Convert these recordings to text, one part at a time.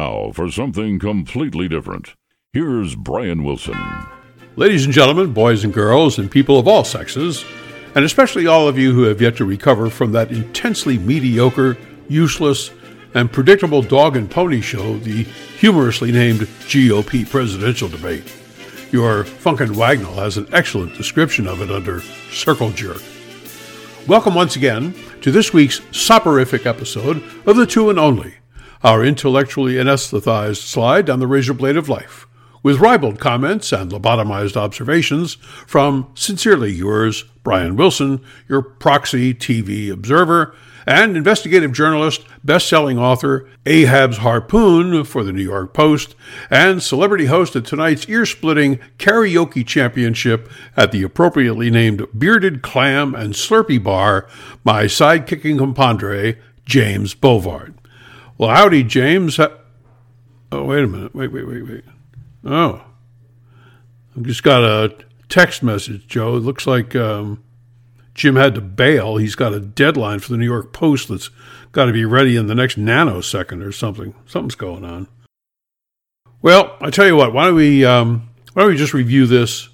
now for something completely different. Here's Brian Wilson. Ladies and gentlemen, boys and girls, and people of all sexes, and especially all of you who have yet to recover from that intensely mediocre, useless, and predictable dog and pony show, the humorously named GOP presidential debate. Your Funkin' Wagnall has an excellent description of it under Circle Jerk. Welcome once again to this week's soporific episode of The Two and Only, our intellectually anesthetized slide down the razor blade of life, with ribald comments and lobotomized observations from sincerely yours, Brian Wilson, your proxy TV observer, and investigative journalist, best-selling author Ahab's Harpoon for the New York Post, and celebrity host at tonight's ear-splitting karaoke championship at the appropriately named Bearded Clam and Slurpee Bar, my side-kicking compadre, James Bovard. Well, howdy, James. Oh, wait a minute. Wait, wait, wait, wait. Oh. I've just got a text message, Joe. It looks like um, Jim had to bail. He's got a deadline for the New York Post that's got to be ready in the next nanosecond or something. Something's going on. Well, I tell you what. Why don't we um, why don't we just review this,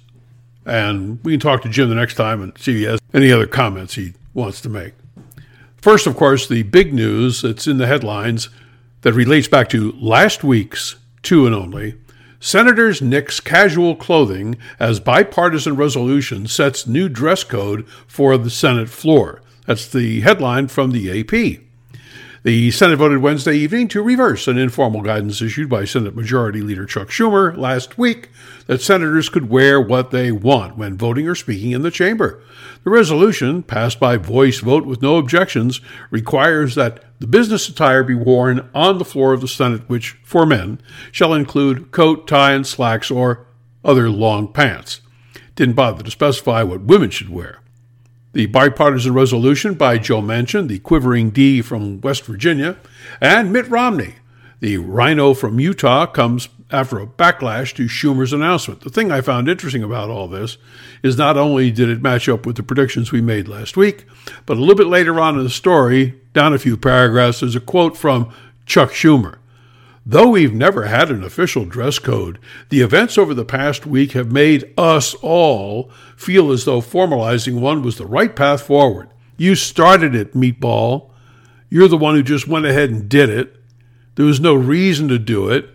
and we can talk to Jim the next time and see if he has any other comments he wants to make. First, of course, the big news that's in the headlines that relates back to last week's two and only Senators nix casual clothing as bipartisan resolution sets new dress code for the Senate floor. That's the headline from the AP. The Senate voted Wednesday evening to reverse an informal guidance issued by Senate Majority Leader Chuck Schumer last week that senators could wear what they want when voting or speaking in the chamber. The resolution, passed by voice vote with no objections, requires that the business attire be worn on the floor of the Senate, which, for men, shall include coat, tie, and slacks or other long pants. Didn't bother to specify what women should wear. The bipartisan resolution by Joe Manchin, the quivering D from West Virginia, and Mitt Romney, the rhino from Utah, comes after a backlash to Schumer's announcement. The thing I found interesting about all this is not only did it match up with the predictions we made last week, but a little bit later on in the story, down a few paragraphs, there's a quote from Chuck Schumer. Though we've never had an official dress code, the events over the past week have made us all feel as though formalizing one was the right path forward. You started it, Meatball. You're the one who just went ahead and did it. There was no reason to do it.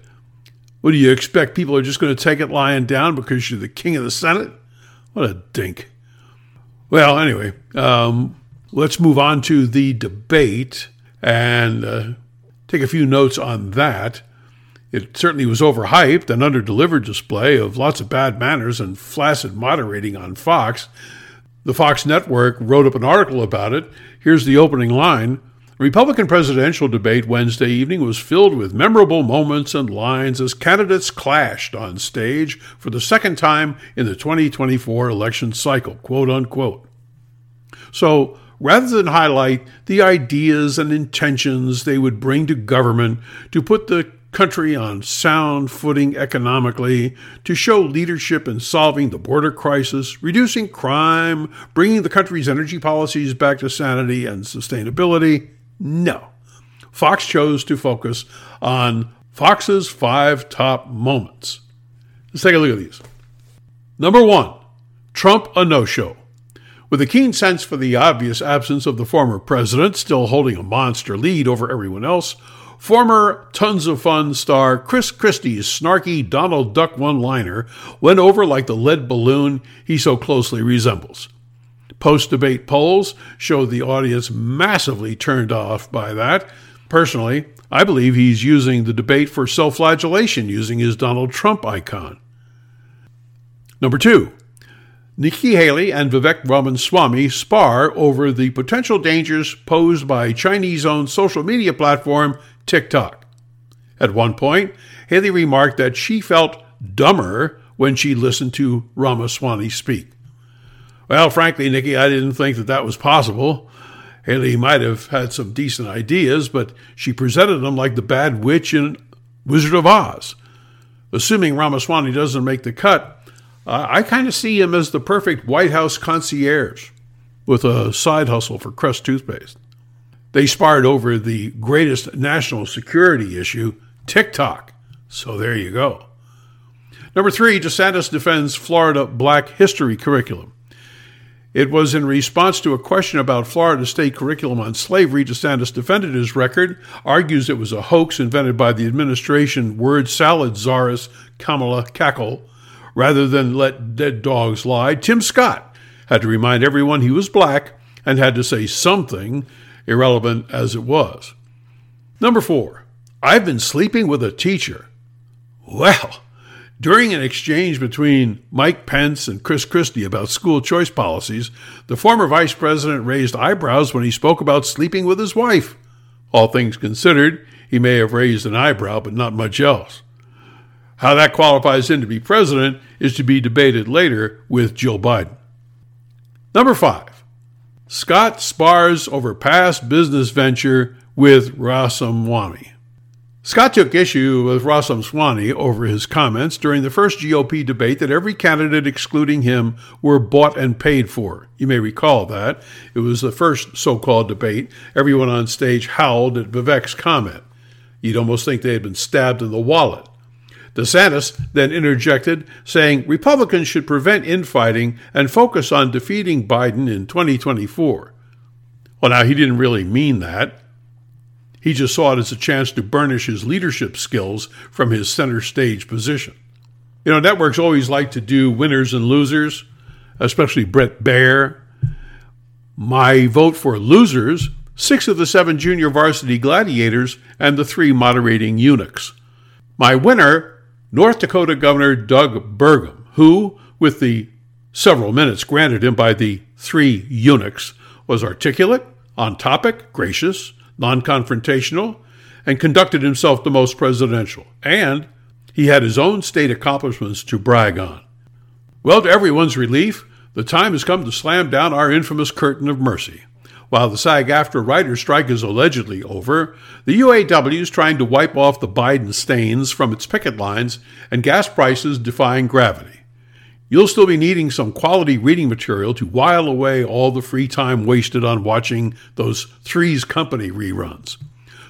What do you expect? People are just going to take it lying down because you're the king of the Senate? What a dink. Well, anyway, um, let's move on to the debate. And uh, take a few notes on that. It certainly was overhyped, an underdelivered display of lots of bad manners and flaccid moderating on Fox. The Fox network wrote up an article about it. Here's the opening line. Republican presidential debate Wednesday evening was filled with memorable moments and lines as candidates clashed on stage for the second time in the 2024 election cycle, quote unquote. So, rather than highlight the ideas and intentions they would bring to government to put the country on sound footing economically, to show leadership in solving the border crisis, reducing crime, bringing the country's energy policies back to sanity and sustainability? No. Fox chose to focus on Fox's five top moments. Let's take a look at these. Number one, Trump a no show. With a keen sense for the obvious absence of the former president, still holding a monster lead over everyone else, former Tons of Fun star Chris Christie's snarky Donald Duck one liner went over like the lead balloon he so closely resembles. Post debate polls show the audience massively turned off by that. Personally, I believe he's using the debate for self flagellation using his Donald Trump icon. Number two, Nikki Haley and Vivek Ramaswamy spar over the potential dangers posed by Chinese owned social media platform TikTok. At one point, Haley remarked that she felt dumber when she listened to Ramaswamy speak. Well, frankly, Nikki, I didn't think that that was possible. Haley might have had some decent ideas, but she presented them like the bad witch in Wizard of Oz. Assuming Ramaswamy doesn't make the cut, uh, I kind of see him as the perfect White House concierge with a side hustle for Crest toothpaste. They sparred over the greatest national security issue, TikTok. So there you go. Number three, DeSantis defends Florida Black History curriculum. It was in response to a question about Florida state curriculum on slavery. DeSantis defended his record, argues it was a hoax invented by the administration word salad czarist Kamala Cackle, rather than let dead dogs lie. Tim Scott had to remind everyone he was black and had to say something, irrelevant as it was. Number four, I've been sleeping with a teacher. Well, during an exchange between Mike Pence and Chris Christie about school choice policies, the former vice president raised eyebrows when he spoke about sleeping with his wife. All things considered, he may have raised an eyebrow, but not much else. How that qualifies him to be president is to be debated later with Jill Biden. Number five, Scott spars over past business venture with Ramaswamy. Scott took issue with Ramaswamy over his comments during the first GOP debate that every candidate excluding him were bought and paid for. You may recall that. It was the first so called debate. Everyone on stage howled at Vivek's comment. You'd almost think they had been stabbed in the wallet. DeSantis then interjected, saying Republicans should prevent infighting and focus on defeating Biden in 2024. Well, now, he didn't really mean that. He just saw it as a chance to burnish his leadership skills from his center stage position. You know, networks always like to do winners and losers, especially Brett Baier. My vote for losers six of the seven junior varsity gladiators and the three moderating eunuchs. My winner, North Dakota Governor Doug Burgum, who, with the several minutes granted him by the three eunuchs, was articulate, on topic, gracious, non confrontational, and conducted himself the most presidential. And he had his own state accomplishments to brag on. Well, to everyone's relief, the time has come to slam down our infamous curtain of mercy. While the SAG AFTRA writer's strike is allegedly over, the UAW is trying to wipe off the Biden stains from its picket lines and gas prices defying gravity. You'll still be needing some quality reading material to while away all the free time wasted on watching those Three's Company reruns.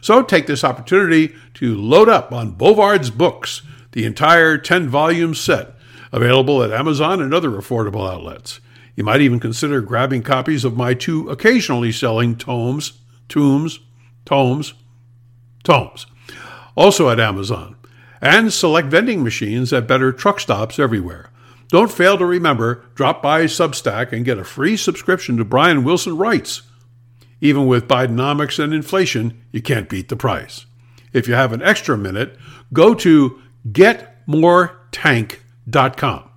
So take this opportunity to load up on Bovard's books, the entire 10 volume set, available at Amazon and other affordable outlets. You might even consider grabbing copies of my two occasionally selling tomes, tombs, tomes, tomes, also at Amazon, and select vending machines at better truck stops everywhere. Don't fail to remember, drop by Substack and get a free subscription to Brian Wilson Writes. Even with Bidenomics and inflation, you can't beat the price. If you have an extra minute, go to getmoretank.com.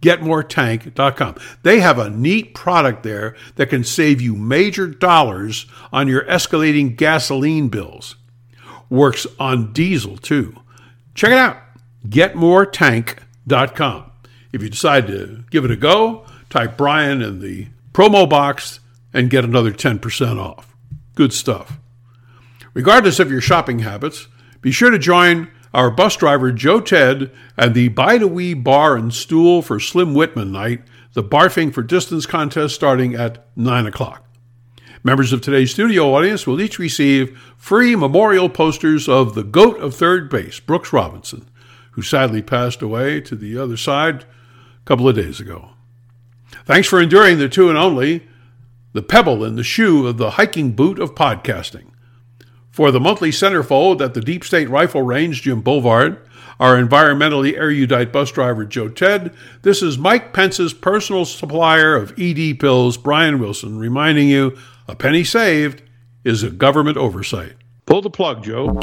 Getmoretank.com. They have a neat product there that can save you major dollars on your escalating gasoline bills. Works on diesel too. Check it out. Getmoretank.com. If you decide to give it a go, type Brian in the promo box and get another 10% off. Good stuff. Regardless of your shopping habits, be sure to join our bus driver Joe Ted and the Bide a Wee Bar and Stool for Slim Whitman night, the Barfing for Distance contest starting at 9 o'clock. Members of today's studio audience will each receive free memorial posters of the GOAT of third base, Brooks Robinson, who sadly passed away to the other side a couple of days ago. Thanks for enduring the two and only, the pebble in the shoe of the hiking boot of podcasting. For the monthly centerfold at the Deep State Rifle Range, Jim Bovard, our environmentally erudite bus driver, Joe Ted, this is Mike Pence's personal supplier of ED pills, Brian Wilson, reminding you a penny saved is a government oversight. Pull the plug, Joe.